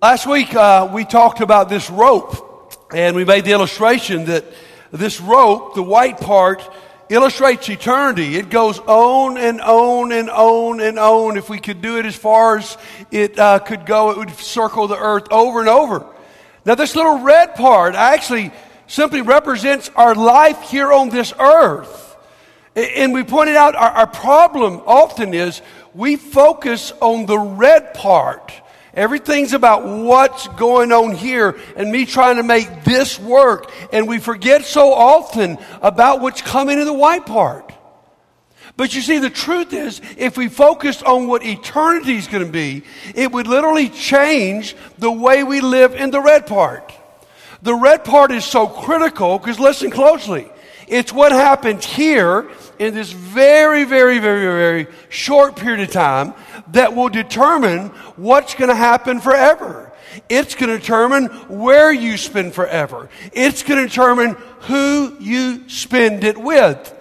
Last week, uh, we talked about this rope, and we made the illustration that this rope, the white part, illustrates eternity. It goes on and on and on and on. If we could do it as far as it uh, could go, it would circle the earth over and over. Now, this little red part actually simply represents our life here on this earth. And we pointed out our, our problem often is we focus on the red part Everything's about what's going on here and me trying to make this work. And we forget so often about what's coming in the white part. But you see, the truth is, if we focused on what eternity is going to be, it would literally change the way we live in the red part. The red part is so critical because listen closely. It's what happens here in this very, very, very, very short period of time that will determine what's going to happen forever. It's going to determine where you spend forever. It's going to determine who you spend it with.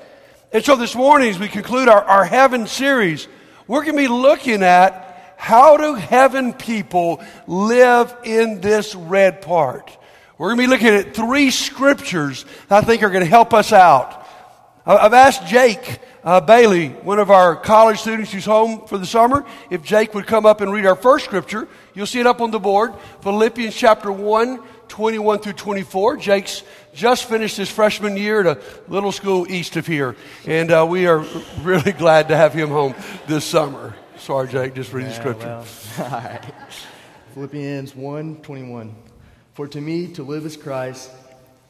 And so this morning, as we conclude our, our heaven series, we're going to be looking at how do heaven people live in this red part. We're going to be looking at three scriptures that I think are going to help us out. I've asked Jake uh, Bailey, one of our college students who's home for the summer, if Jake would come up and read our first scripture. You'll see it up on the board Philippians chapter 1, 21 through 24. Jake's just finished his freshman year at a little school east of here, and uh, we are really glad to have him home this summer. Sorry, Jake, just read yeah, the scripture. Well, all right. Philippians 1, 21. For to me, to live is Christ,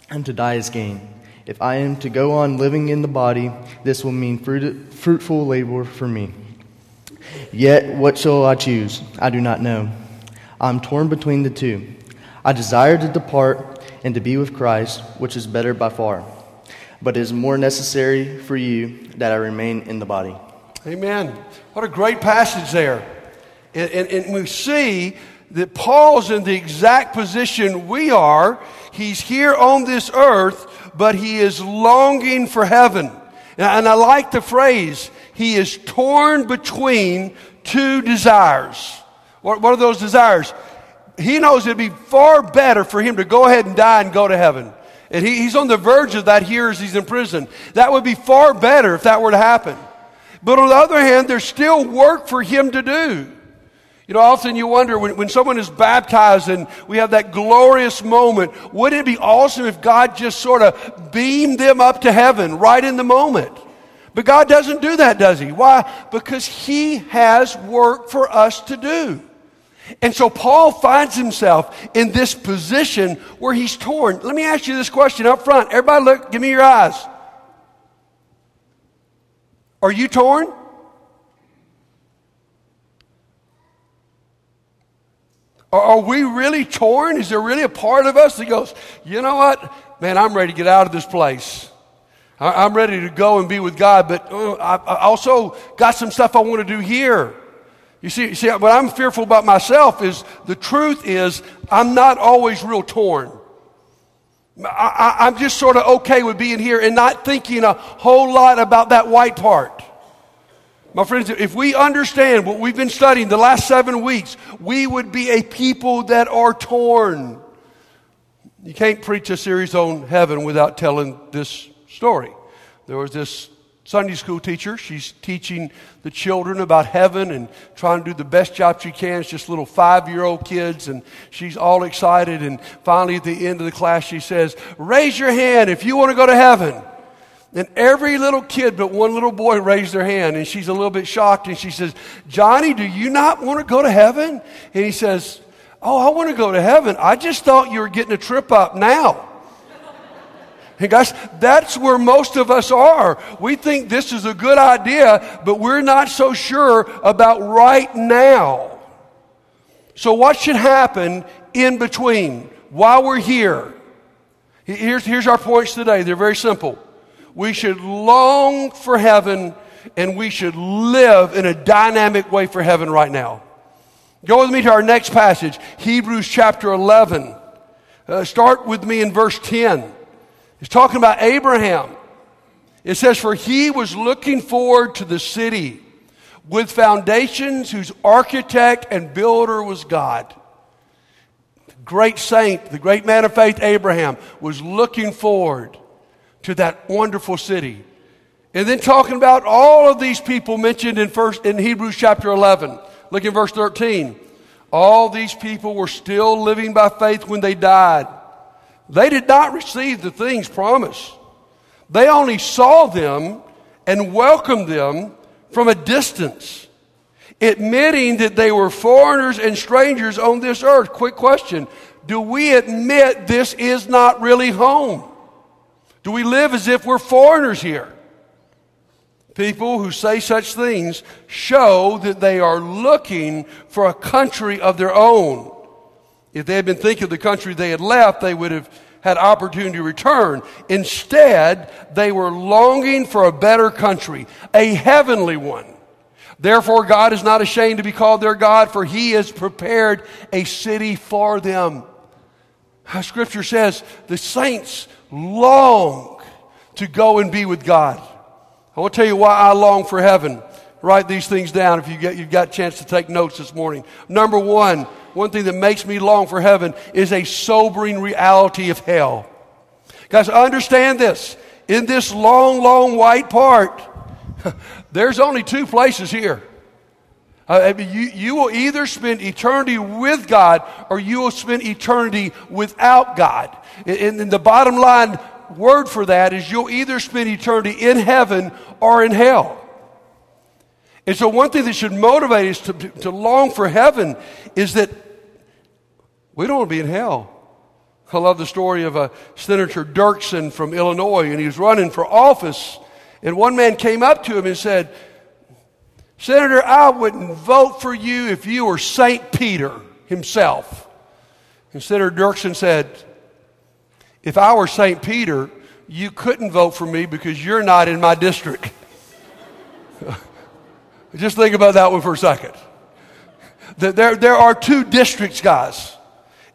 and to die is gain. If I am to go on living in the body, this will mean fruit, fruitful labor for me. Yet, what shall I choose? I do not know. I am torn between the two. I desire to depart and to be with Christ, which is better by far. But it is more necessary for you that I remain in the body. Amen. What a great passage there. And, and, and we see that Paul's in the exact position we are. He's here on this earth, but he is longing for heaven. And I like the phrase, he is torn between two desires. What, are those desires? He knows it'd be far better for him to go ahead and die and go to heaven. And he, he's on the verge of that here as he's in prison. That would be far better if that were to happen. But on the other hand, there's still work for him to do. You know, often you wonder when, when someone is baptized and we have that glorious moment, wouldn't it be awesome if God just sort of beamed them up to heaven right in the moment? But God doesn't do that, does He? Why? Because He has work for us to do. And so Paul finds himself in this position where he's torn. Let me ask you this question up front. Everybody look, give me your eyes. Are you torn? Are, we really torn? Is there really a part of us that goes, you know what? Man, I'm ready to get out of this place. I, am ready to go and be with God, but uh, I, also got some stuff I want to do here. You see, see, what I'm fearful about myself is the truth is I'm not always real torn. I, am just sort of okay with being here and not thinking a whole lot about that white part. My friends, if we understand what we've been studying the last seven weeks, we would be a people that are torn. You can't preach a series on heaven without telling this story. There was this Sunday school teacher. She's teaching the children about heaven and trying to do the best job she can. It's just little five year old kids, and she's all excited. And finally, at the end of the class, she says, Raise your hand if you want to go to heaven. And every little kid but one little boy raised their hand, and she's a little bit shocked, and she says, Johnny, do you not want to go to heaven? And he says, Oh, I want to go to heaven. I just thought you were getting a trip up now. And guys, that's where most of us are. We think this is a good idea, but we're not so sure about right now. So, what should happen in between while we're here? Here's, here's our points today. They're very simple. We should long for heaven and we should live in a dynamic way for heaven right now. Go with me to our next passage, Hebrews chapter 11. Uh, start with me in verse 10. It's talking about Abraham. It says, For he was looking forward to the city with foundations whose architect and builder was God. great saint, the great man of faith, Abraham, was looking forward to that wonderful city. And then talking about all of these people mentioned in first in Hebrews chapter 11. Look in verse 13. All these people were still living by faith when they died. They did not receive the things promised. They only saw them and welcomed them from a distance, admitting that they were foreigners and strangers on this earth. Quick question Do we admit this is not really home? Do we live as if we're foreigners here? People who say such things show that they are looking for a country of their own. If they had been thinking of the country they had left, they would have had opportunity to return. Instead, they were longing for a better country, a heavenly one. Therefore, God is not ashamed to be called their God, for he has prepared a city for them. Scripture says the saints long to go and be with God. I to tell you why I long for heaven. Write these things down if you get, you've got a chance to take notes this morning. Number one, one thing that makes me long for heaven is a sobering reality of hell. Guys, understand this. In this long, long white part, there's only two places here. Uh, you, you will either spend eternity with God or you will spend eternity without God. And, and the bottom line word for that is you'll either spend eternity in heaven or in hell. And so, one thing that should motivate us to, to long for heaven is that we don't want to be in hell. I love the story of a Senator Dirksen from Illinois, and he was running for office. And one man came up to him and said, Senator, I wouldn't vote for you if you were St. Peter himself. And Senator Dirksen said, if I were St. Peter, you couldn't vote for me because you're not in my district. Just think about that one for a second. There, there are two districts, guys.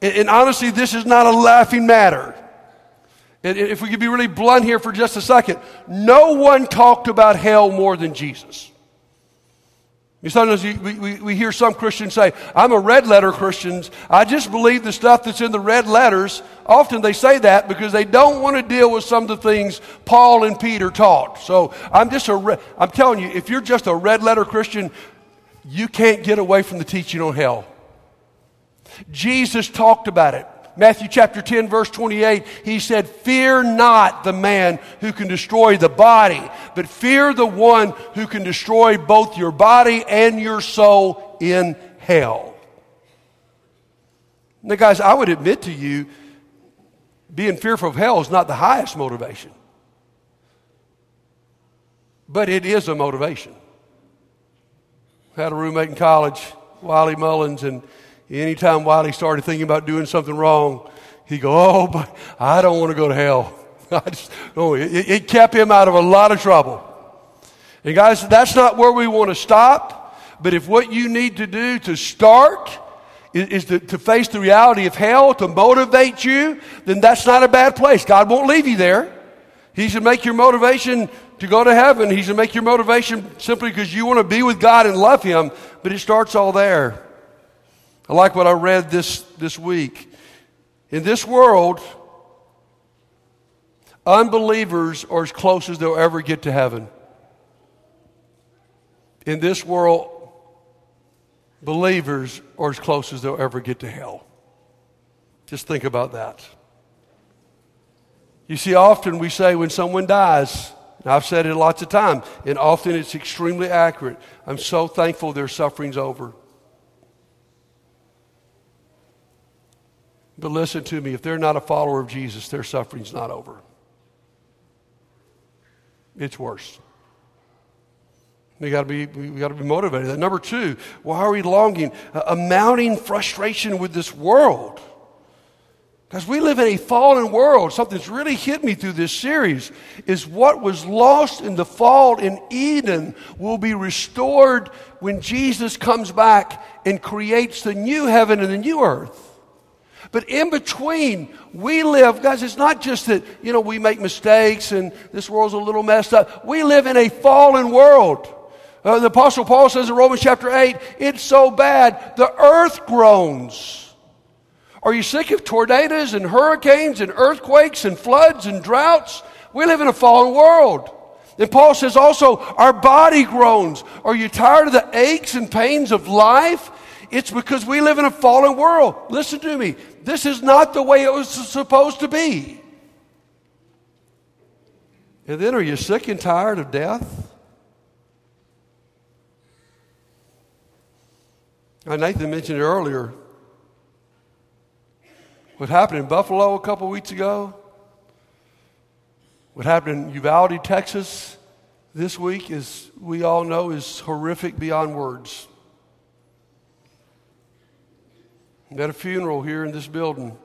And, and honestly, this is not a laughing matter. If we could be really blunt here for just a second, no one talked about hell more than Jesus. Sometimes we, we, we hear some Christians say, I'm a red letter Christian. I just believe the stuff that's in the red letters. Often they say that because they don't want to deal with some of the things Paul and Peter taught. So I'm just a, re- I'm telling you, if you're just a red letter Christian, you can't get away from the teaching on hell. Jesus talked about it. Matthew chapter 10, verse 28, he said, Fear not the man who can destroy the body, but fear the one who can destroy both your body and your soul in hell. Now, guys, I would admit to you, being fearful of hell is not the highest motivation, but it is a motivation. I had a roommate in college, Wiley Mullins, and Anytime Wiley started thinking about doing something wrong, he'd go, Oh, but I don't want to go to hell. I just, oh, it, it kept him out of a lot of trouble. And guys, that's not where we want to stop. But if what you need to do to start is, is to, to face the reality of hell to motivate you, then that's not a bad place. God won't leave you there. He should make your motivation to go to heaven. He should make your motivation simply because you want to be with God and love Him. But it starts all there. I like what I read this, this week. In this world, unbelievers are as close as they'll ever get to heaven. In this world, believers are as close as they'll ever get to hell. Just think about that. You see, often we say when someone dies, I've said it lots of times, and often it's extremely accurate. I'm so thankful their suffering's over. But listen to me if they're not a follower of Jesus, their suffering's not over. It's worse. We got to be we got to be motivated. Number two, why are we longing? A mounting frustration with this world. Because we live in a fallen world. Something's really hit me through this series is what was lost in the fall in Eden will be restored when Jesus comes back and creates the new heaven and the new earth. But in between, we live, guys, it's not just that, you know, we make mistakes and this world's a little messed up. We live in a fallen world. Uh, the Apostle Paul says in Romans chapter 8, it's so bad, the earth groans. Are you sick of tornadoes and hurricanes and earthquakes and floods and droughts? We live in a fallen world. And Paul says also, our body groans. Are you tired of the aches and pains of life? It's because we live in a fallen world. Listen to me. This is not the way it was supposed to be. And then, are you sick and tired of death? Now, Nathan mentioned it earlier. What happened in Buffalo a couple weeks ago? What happened in Uvalde, Texas this week, as we all know, is horrific beyond words. We had a funeral here in this building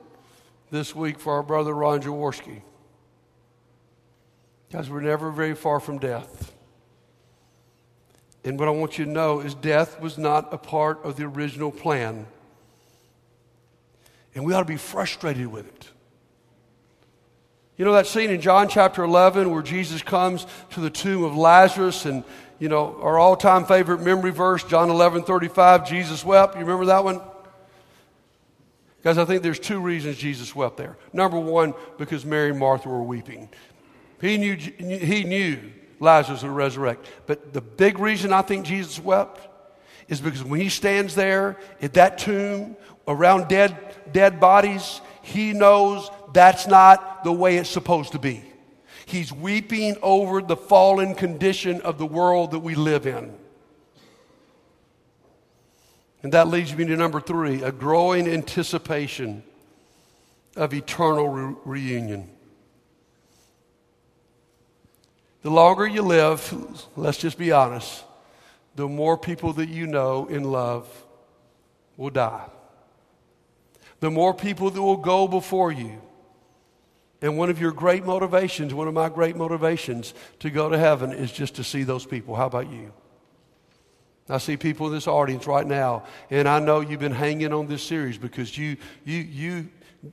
this week for our brother Ron Jaworski. Guys, we're never very far from death. And what I want you to know is death was not a part of the original plan. And we ought to be frustrated with it. You know that scene in John chapter 11 where Jesus comes to the tomb of Lazarus and, you know, our all time favorite memory verse, John 11 35, Jesus wept. You remember that one? Guys, I think there's two reasons Jesus wept there. Number one, because Mary and Martha were weeping. He knew, he knew Lazarus would resurrect. But the big reason I think Jesus wept is because when he stands there at that tomb around dead, dead bodies, he knows that's not the way it's supposed to be. He's weeping over the fallen condition of the world that we live in. And that leads me to number three a growing anticipation of eternal re- reunion. The longer you live, let's just be honest, the more people that you know and love will die. The more people that will go before you. And one of your great motivations, one of my great motivations to go to heaven is just to see those people. How about you? I see people in this audience right now, and I know you've been hanging on this series because you, you, you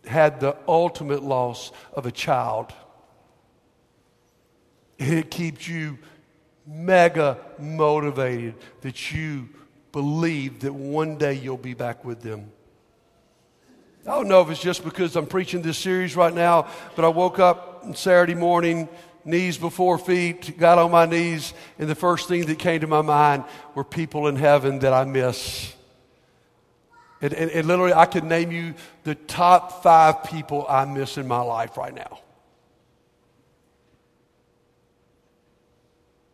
had the ultimate loss of a child. It keeps you mega motivated that you believe that one day you'll be back with them. I don't know if it's just because I'm preaching this series right now, but I woke up Saturday morning knees before feet, got on my knees, and the first thing that came to my mind were people in heaven that I miss. And, and, and, literally, I could name you the top five people I miss in my life right now.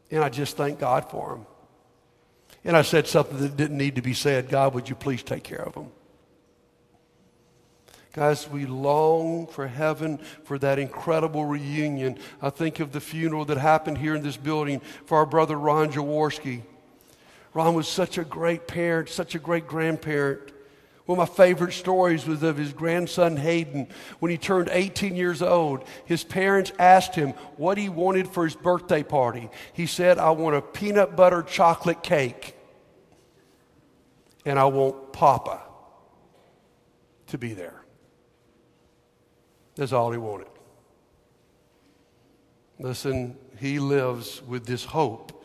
And I just thank God for them. And I said something that didn't need to be said God, would you please take care of them? Guys, we long for heaven for that incredible reunion. I think of the funeral that happened here in this building for our brother Ron Jaworski. Ron was such a great parent, such a great grandparent. One of my favorite stories was of his grandson Hayden. When he turned 18 years old, his parents asked him what he wanted for his birthday party. He said, I want a peanut butter chocolate cake, and I want Papa to be there. That's all he wanted. Listen, he lives with this hope,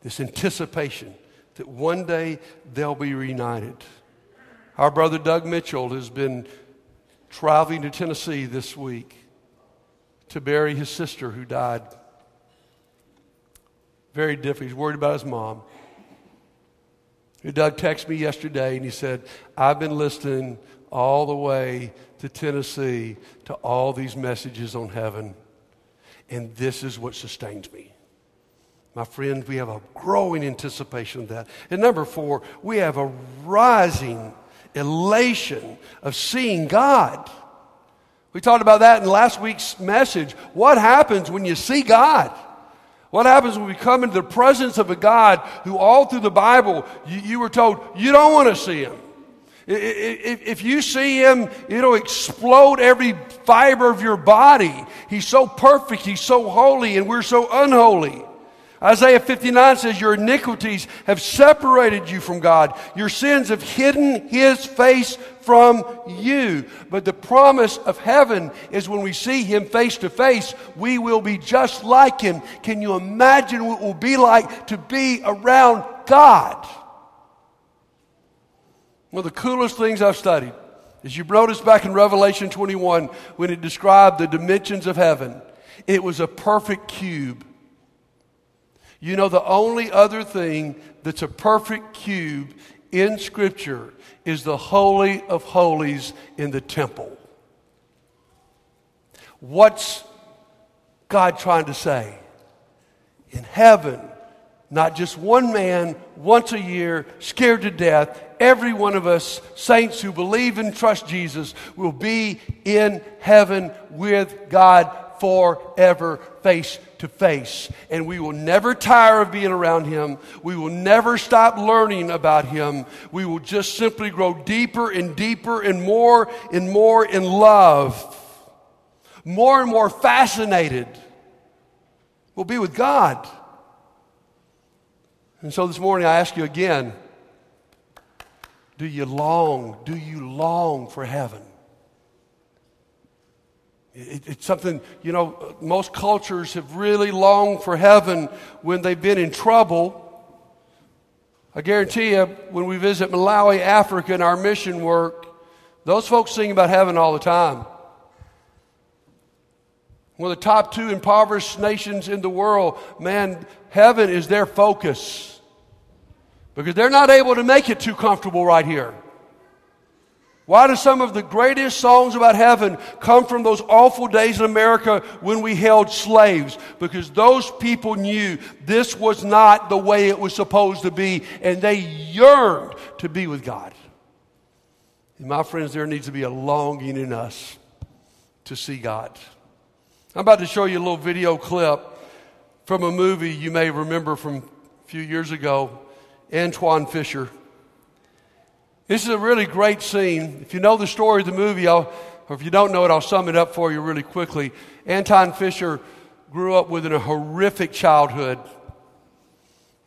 this anticipation that one day they'll be reunited. Our brother Doug Mitchell has been traveling to Tennessee this week to bury his sister who died. Very different. He's worried about his mom. Doug texted me yesterday and he said, I've been listening all the way to Tennessee to all these messages on heaven. And this is what sustains me. My friends, we have a growing anticipation of that. And number four, we have a rising elation of seeing God. We talked about that in last week's message. What happens when you see God? What happens when we come into the presence of a God who, all through the Bible, you, you were told you don't want to see him? If you see him, it'll explode every fiber of your body. He's so perfect, he's so holy, and we're so unholy. Isaiah 59 says, Your iniquities have separated you from God. Your sins have hidden his face from you. But the promise of heaven is when we see him face to face, we will be just like him. Can you imagine what it will be like to be around God? One of the coolest things I've studied is you notice back in Revelation 21, when it described the dimensions of heaven, it was a perfect cube. You know, the only other thing that's a perfect cube in Scripture is the Holy of Holies in the temple. What's God trying to say? In heaven, not just one man, once a year, scared to death, every one of us, saints who believe and trust Jesus, will be in heaven with God forever, face to face. And we will never tire of being around Him. We will never stop learning about Him. We will just simply grow deeper and deeper and more and more in love, more and more fascinated. We'll be with God. And so this morning I ask you again do you long, do you long for heaven? It, it's something, you know, most cultures have really longed for heaven when they've been in trouble. I guarantee you, when we visit Malawi, Africa, and our mission work, those folks sing about heaven all the time. One of the top two impoverished nations in the world, man, heaven is their focus. Because they're not able to make it too comfortable right here. Why do some of the greatest songs about heaven come from those awful days in America when we held slaves? Because those people knew this was not the way it was supposed to be, and they yearned to be with God. And my friends, there needs to be a longing in us to see God. I'm about to show you a little video clip from a movie you may remember from a few years ago Antwone Fisher. This is a really great scene. If you know the story of the movie, I'll, or if you don't know it, I'll sum it up for you really quickly. Antwone Fisher grew up with a horrific childhood.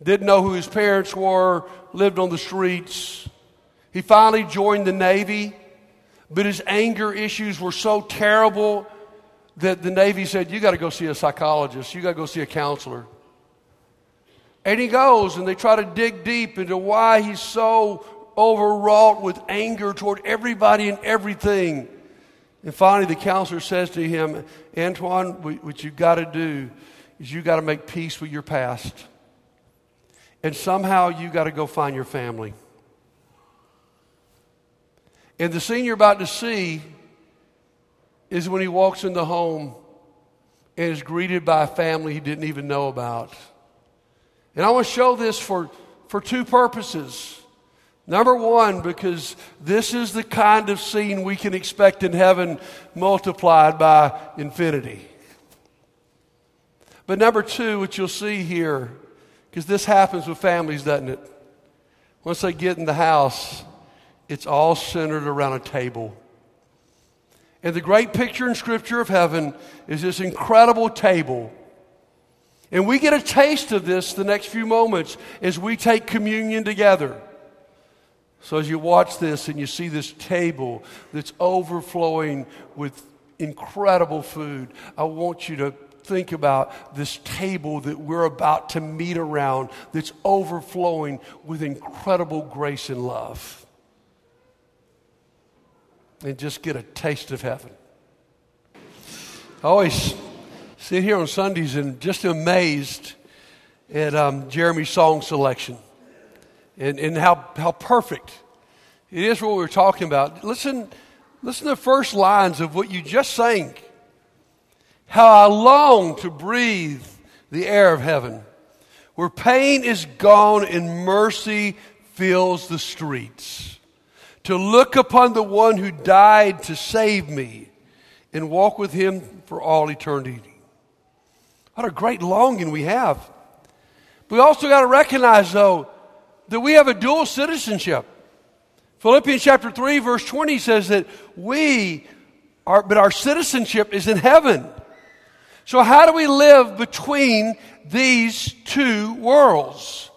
Didn't know who his parents were, lived on the streets. He finally joined the Navy, but his anger issues were so terrible that the Navy said, You got to go see a psychologist, you got to go see a counselor. And he goes, and they try to dig deep into why he's so overwrought with anger toward everybody and everything. And finally, the counselor says to him, Antwone, what you've got to do is you've got to make peace with your past. And somehow you've got to go find your family. And the scene you're about to see is when he walks in the home and is greeted by a family he didn't even know about. And I want to show this for, for two purposes. Number one, because this is the kind of scene we can expect in heaven multiplied by infinity. But number two, what you'll see here, because this happens with families, doesn't it? Once they get in the house, it's all centered around a table. And the great picture in Scripture of heaven is this incredible table. And we get a taste of this the next few moments as we take communion together. So, as you watch this and you see this table that's overflowing with incredible food, I want you to think about this table that we're about to meet around that's overflowing with incredible grace and love. And just get a taste of heaven. Always sit here on Sundays and just amazed at um, Jeremy's song selection and, and how, how perfect it is what we're talking about. Listen, listen to the first lines of what you just sang. How I long to breathe the air of heaven, where pain is gone and mercy fills the streets. To look upon the one who died to save me and walk with him for all eternity. What a great longing we have. We also got to recognize, though, that we have a dual citizenship. Philippians chapter 3, verse 20 says that we are, but our citizenship is in heaven. So, how do we live between these two worlds?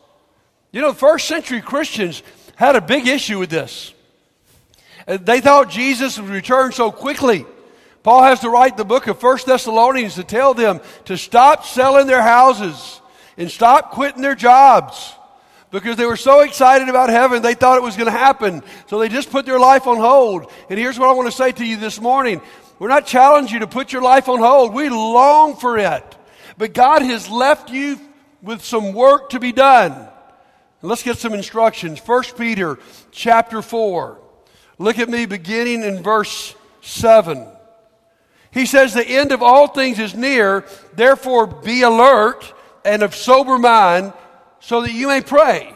You know, first century Christians had a big issue with this. They thought Jesus would return so quickly. Paul has to write the book of First Thessalonians to tell them to stop selling their houses and stop quitting their jobs because they were so excited about heaven, they thought it was going to happen. So they just put their life on hold. And here's what I want to say to you this morning. We're not challenging you to put your life on hold. We long for it. But God has left you with some work to be done. Let's get some instructions. 1 Peter chapter 4. Look at me beginning in verse 7. He says, The end of all things is near, therefore be alert and of sober mind so that you may pray.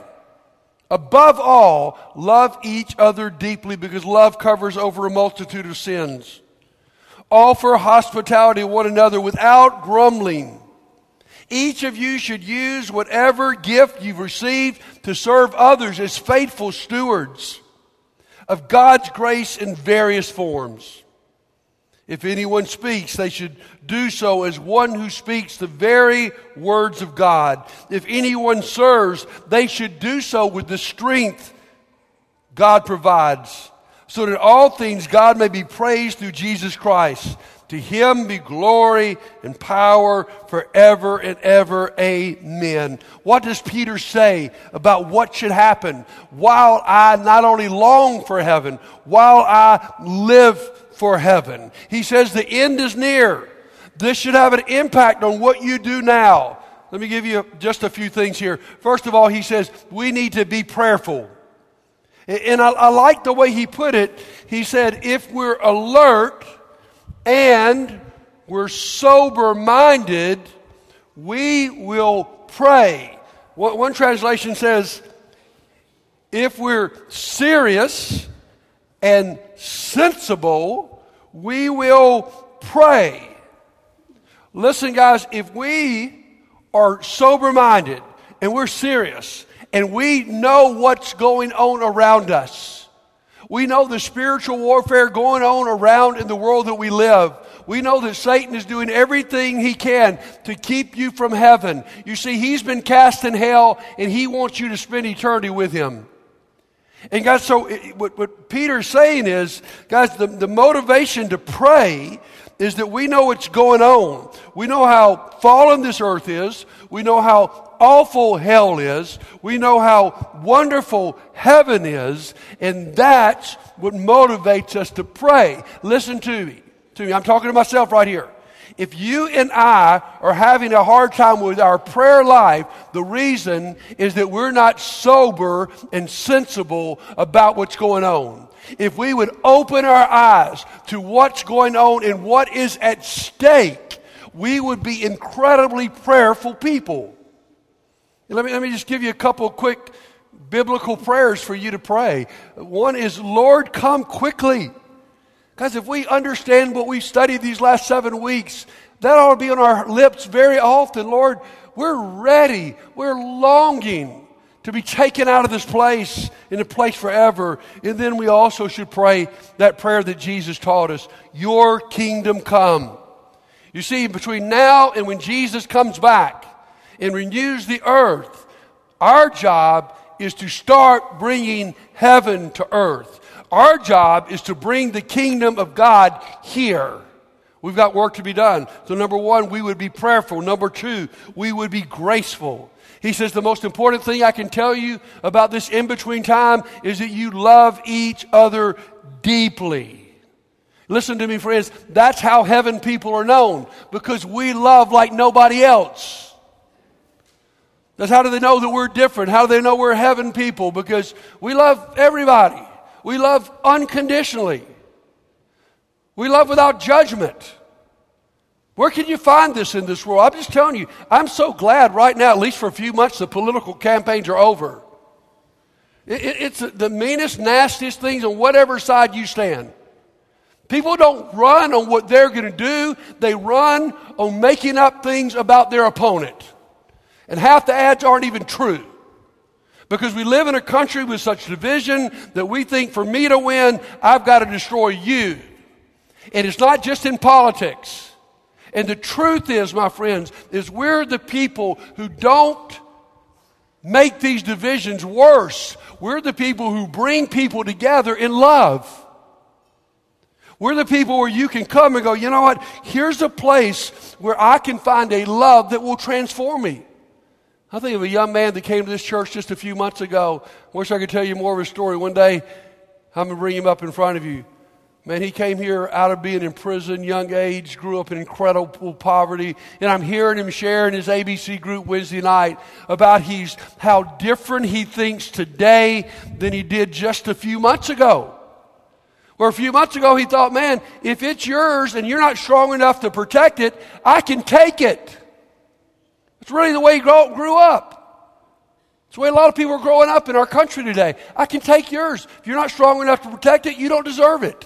Above all, love each other deeply because love covers over a multitude of sins. Offer hospitality to one another without grumbling. Each of you should use whatever gift you've received to serve others as faithful stewards of God's grace in various forms. If anyone speaks, they should do so as one who speaks the very words of God. If anyone serves, they should do so with the strength God provides, so that all things God may be praised through Jesus Christ. To him be glory and power forever and ever. Amen. What does Peter say about what should happen while I not only long for heaven, while I live for heaven? He says the end is near. This should have an impact on what you do now. Let me give you just a few things here. First of all, he says we need to be prayerful. And I, I like the way he put it. He said, if we're alert, and we're sober minded, we will pray. One translation says, if we're serious and sensible, we will pray. Listen, guys, if we are sober minded and we're serious and we know what's going on around us, we know the spiritual warfare going on around in the world that we live. We know that Satan is doing everything he can to keep you from heaven. You see, he's been cast in hell and he wants you to spend eternity with him. And guys, so what, what Peter's saying is, guys, the, the motivation to pray is that we know what's going on. We know how fallen this earth is. We know how awful hell is. We know how wonderful heaven is. And that's what motivates us to pray. Listen to me. To me. I'm talking to myself right here. If you and I are having a hard time with our prayer life, the reason is that we're not sober and sensible about what's going on. If we would open our eyes to what's going on and what is at stake, we would be incredibly prayerful people. Let me, let me just give you a couple quick biblical prayers for you to pray. One is, Lord, come quickly. Guys, if we understand what we've studied these last seven weeks, that ought to be on our lips very often. Lord, we're ready. We're longing to be taken out of this place in a place forever. And then we also should pray that prayer that Jesus taught us Your kingdom come. You see, between now and when Jesus comes back, and renews the earth, our job is to start bringing heaven to earth. Our job is to bring the kingdom of God here. We've got work to be done. So, number one, we would be prayerful. Number two, we would be graceful. He says the most important thing I can tell you about this in between time is that you love each other deeply. Listen to me, friends. That's how heaven people are known because we love like nobody else. That's how do they know that we're different? How do they know we're heaven people? Because we love everybody. We love unconditionally. We love without judgment. Where can you find this in this world? I'm just telling you, I'm so glad right now, at least for a few months, the political campaigns are over. It, it, it's the meanest, nastiest things on whatever side you stand. People don't run on what they're going to do, they run on making up things about their opponent. And half the ads aren't even true. Because we live in a country with such division that we think for me to win, I've got to destroy you. And it's not just in politics. And the truth is, my friends, is we're the people who don't make these divisions worse. We're the people who bring people together in love. We're the people where you can come and go, you know what? Here's a place where I can find a love that will transform me. I think of a young man that came to this church just a few months ago. I Wish I could tell you more of his story. One day, I'm going to bring him up in front of you. Man, he came here out of being in prison, young age, grew up in incredible poverty, and I'm hearing him share in his ABC group Wednesday night about he's, how different he thinks today than he did just a few months ago. Where a few months ago he thought, man, if it's yours and you're not strong enough to protect it, I can take it. It's really the way he grew up. It's the way a lot of people are growing up in our country today. I can take yours. If you're not strong enough to protect it, you don't deserve it.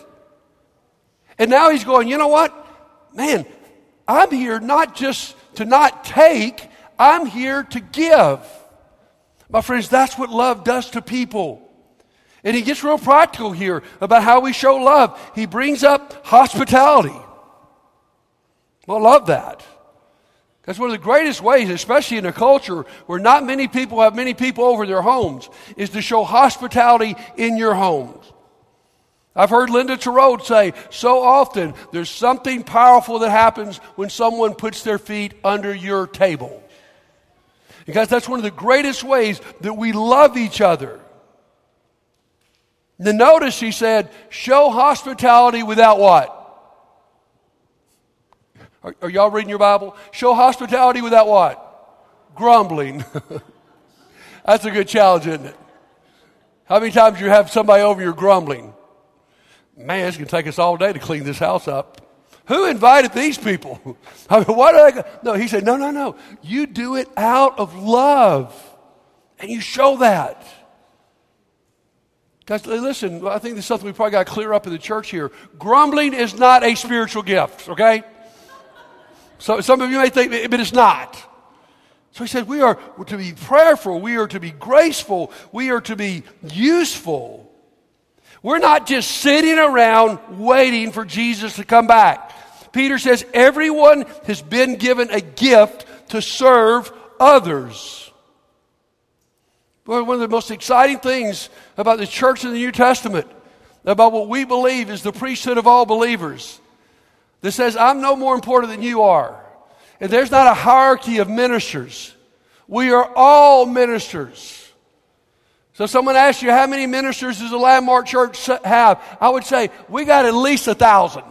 And now he's going, you know what? Man, I'm here not just to not take, I'm here to give. My friends, that's what love does to people. And he gets real practical here about how we show love. He brings up hospitality. Well, I love that. That's one of the greatest ways, especially in a culture where not many people have many people over their homes, is to show hospitality in your homes. I've heard Linda Terode say so often there's something powerful that happens when someone puts their feet under your table. Because that's one of the greatest ways that we love each other. Then notice he said, show hospitality without what? Are, are y'all reading your Bible? Show hospitality without what? Grumbling. that's a good challenge, isn't it? How many times you have somebody over you're grumbling? man, it's going to take us all day to clean this house up. Who invited these people? I mean, why do I? go? No, he said, no, no, no. You do it out of love, and you show that. Guys, listen, I think this is something we probably got to clear up in the church here. Grumbling is not a spiritual gift, okay? So some of you may think, but it's not. So he said, we are to be prayerful, we are to be graceful, we are to be useful. We're not just sitting around waiting for Jesus to come back. Peter says everyone has been given a gift to serve others. One of the most exciting things about the church in the New Testament, about what we believe is the priesthood of all believers, that says, I'm no more important than you are. And there's not a hierarchy of ministers. We are all ministers. So someone asks you, how many ministers does the Landmark Church have? I would say, we got at least a thousand.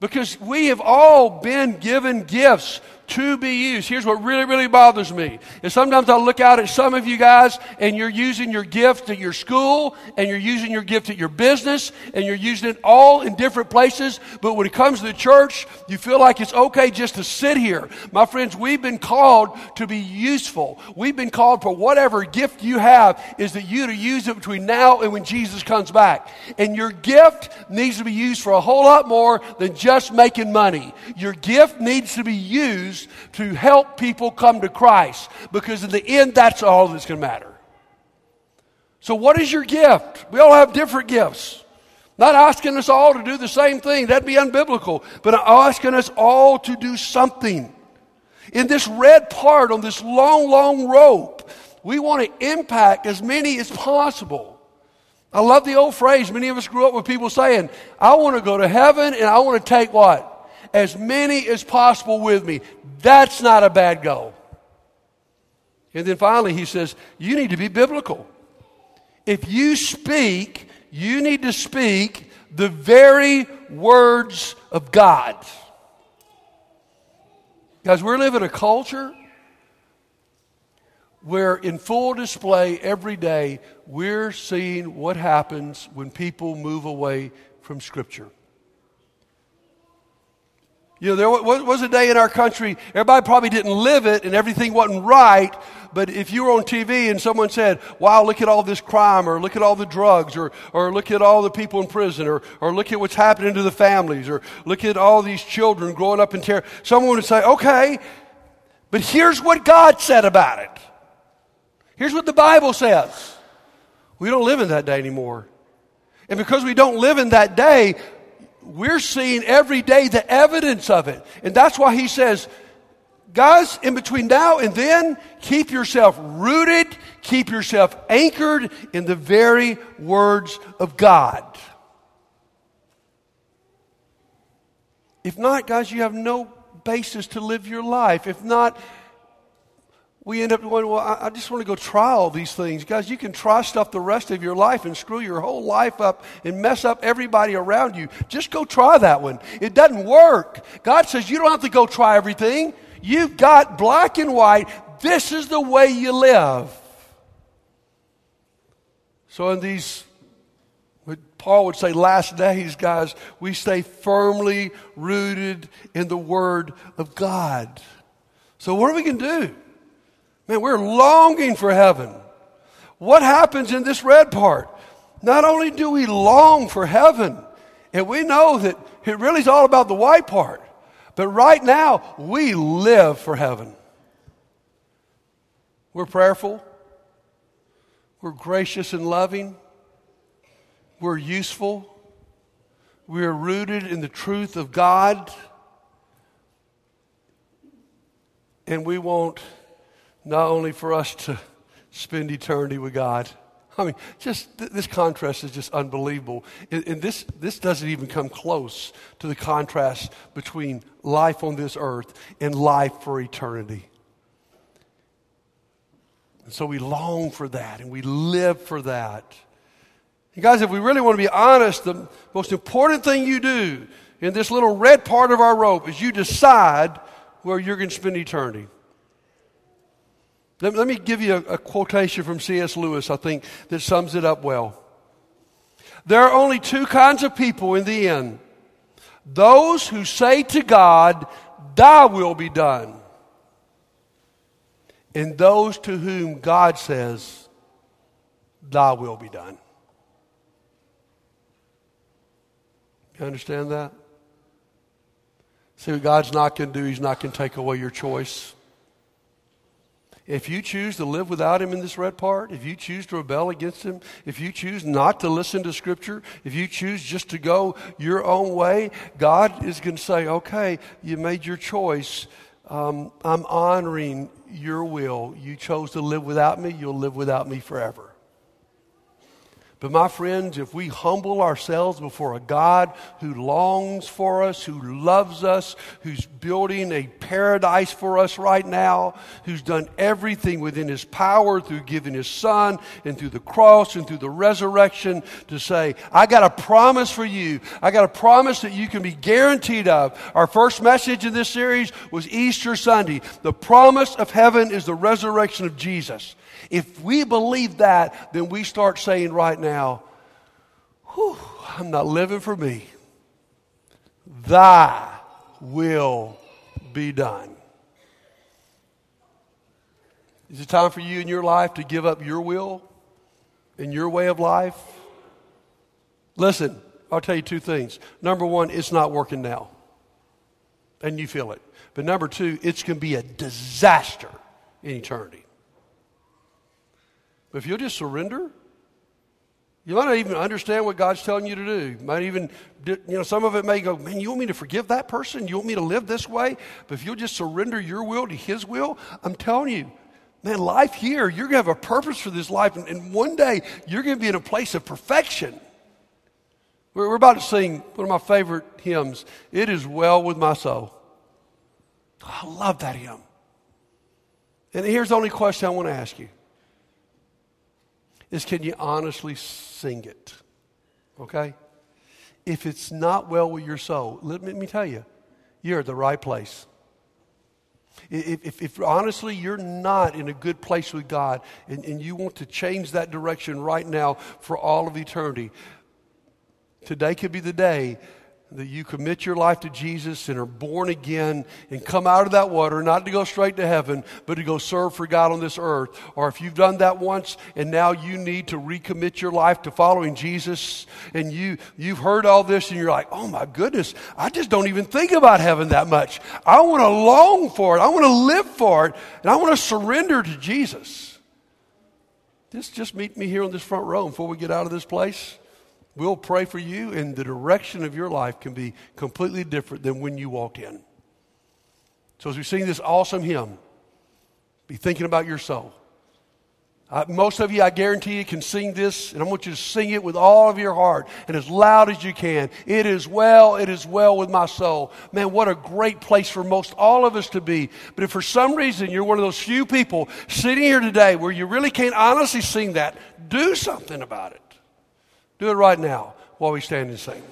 Because we have all been given gifts to be used. Here's what really, really bothers me. Is sometimes I look out at some of you guys and you're using your gift at your school and you're using your gift at your business and you're using it all in different places. But when it comes to the church, you feel like it's okay just to sit here. My friends, we've been called to be useful. We've been called for whatever gift you have is that you to use it between now and when Jesus comes back. And your gift needs to be used for a whole lot more than just making money. Your gift needs to be used used to help people come to Christ because in the end, that's all that's going to matter. So, what is your gift? We all have different gifts. Not asking us all to do the same thing, that'd be unbiblical, but asking us all to do something. In this red part on this long, long rope, we want to impact as many as possible. I love the old phrase. Many of us grew up with people saying, I want to go to heaven and I want to take what? As many as possible with me. That's not a bad goal. And then finally, he says, You need to be biblical. If you speak, you need to speak the very words of God. Guys, we're living a culture where, in full display every day, we're seeing what happens when people move away from Scripture. You know, there was a day in our country, everybody probably didn't live it and everything wasn't right, but if you were on TV and someone said, wow, look at all this crime, or look at all the drugs, or, or look at all the people in prison, or, or look at what's happening to the families, or look at all these children growing up in terror, someone would say, okay, but here's what God said about it. Here's what the Bible says. We don't live in that day anymore. And because we don't live in that day, we're seeing every day the evidence of it. And that's why he says, guys, in between now and then, keep yourself rooted, keep yourself anchored in the very words of God. If not, guys, you have no basis to live your life. If not, we end up going, well, I, I just want to go try all these things. Guys, you can try stuff the rest of your life and screw your whole life up and mess up everybody around you. Just go try that one. It doesn't work. God says you don't have to go try everything. You've got black and white. This is the way you live. So, in these, what Paul would say, last days, guys, we stay firmly rooted in the Word of God. So, what are we going to do? Man, we're longing for heaven. What happens in this red part? Not only do we long for heaven, and we know that it really is all about the white part, but right now we live for heaven. We're prayerful, we're gracious and loving, we're useful, we're rooted in the truth of God, and we won't not only for us to spend eternity with God. I mean, just th- this contrast is just unbelievable. And, and, this, this doesn't even come close to the contrast between life on this earth and life for eternity. And so we long for that and we live for that. And guys, if we really want to be honest, the most important thing you do in this little red part of our rope is you decide where you're going to spend eternity. Let, let me give you a, a quotation from C.S. Lewis, I think, that sums it up well. There are only two kinds of people in the end those who say to God, Thy will be done, and those to whom God says, Thy will be done. You understand that? See what God's not going to do? He's not going to take away your choice. If you choose to live without Him in this red part, if you choose to rebel against Him, if you choose not to listen to Scripture, if you choose just to go your own way, God is going to say, okay, you made your choice. Um, I'm honoring your will. You chose to live without me, you'll live without me forever. But, my friends, if we humble ourselves before a God who longs for us, who loves us, who's building a paradise for us right now, who's done everything within his power through giving his son and through the cross and through the resurrection to say, I got a promise for you. I got a promise that you can be guaranteed of. Our first message in this series was Easter Sunday. The promise of heaven is the resurrection of Jesus. If we believe that, then we start saying right now, Whew, I'm not living for me. Thy will be done. Is it time for you in your life to give up your will and your way of life? Listen, I'll tell you two things. Number one, it's not working now, and you feel it. But number two, it's going to be a disaster in eternity. But if you'll just surrender, you might not even understand what God's telling you to do. You might even, you know, some of it may go, man, you want me to forgive that person? You want me to live this way? But if you'll just surrender your will to His will, I'm telling you, man, life here, you're going to have a purpose for this life. And, and one day, you're going to be in a place of perfection. We're, we're about to sing one of my favorite hymns, It Is Well With My Soul. I love that hymn. And here's the only question I want to ask you is can you honestly sing it? Okay? If it's not well with your soul, let me tell you, you're at the right place. If, if, if, honestly you're not in a good place with God and, and you want to change that direction right now for all of eternity, today could be the day that you commit your life to Jesus and are born again and come out of that water, not to go straight to heaven, but to go serve for God on this earth. Or if you've done that once and now you need to recommit your life to following Jesus and you, you've heard all this and you're like, oh my goodness, I just don't even think about heaven that much. I want to long for it. I want to live for it. And I want to surrender to Jesus. Just, just meet me here on this front row before we get out of this place. We'll pray for you, and the direction of your life can be completely different than when you walked in. So, as we sing this awesome hymn, be thinking about your soul. Uh, most of you, I guarantee you, can sing this, and I want you to sing it with all of your heart and as loud as you can. It is well, it is well with my soul. Man, what a great place for most all of us to be. But if for some reason you're one of those few people sitting here today where you really can't honestly sing that, do something about it. Do it right now while we stand and sing.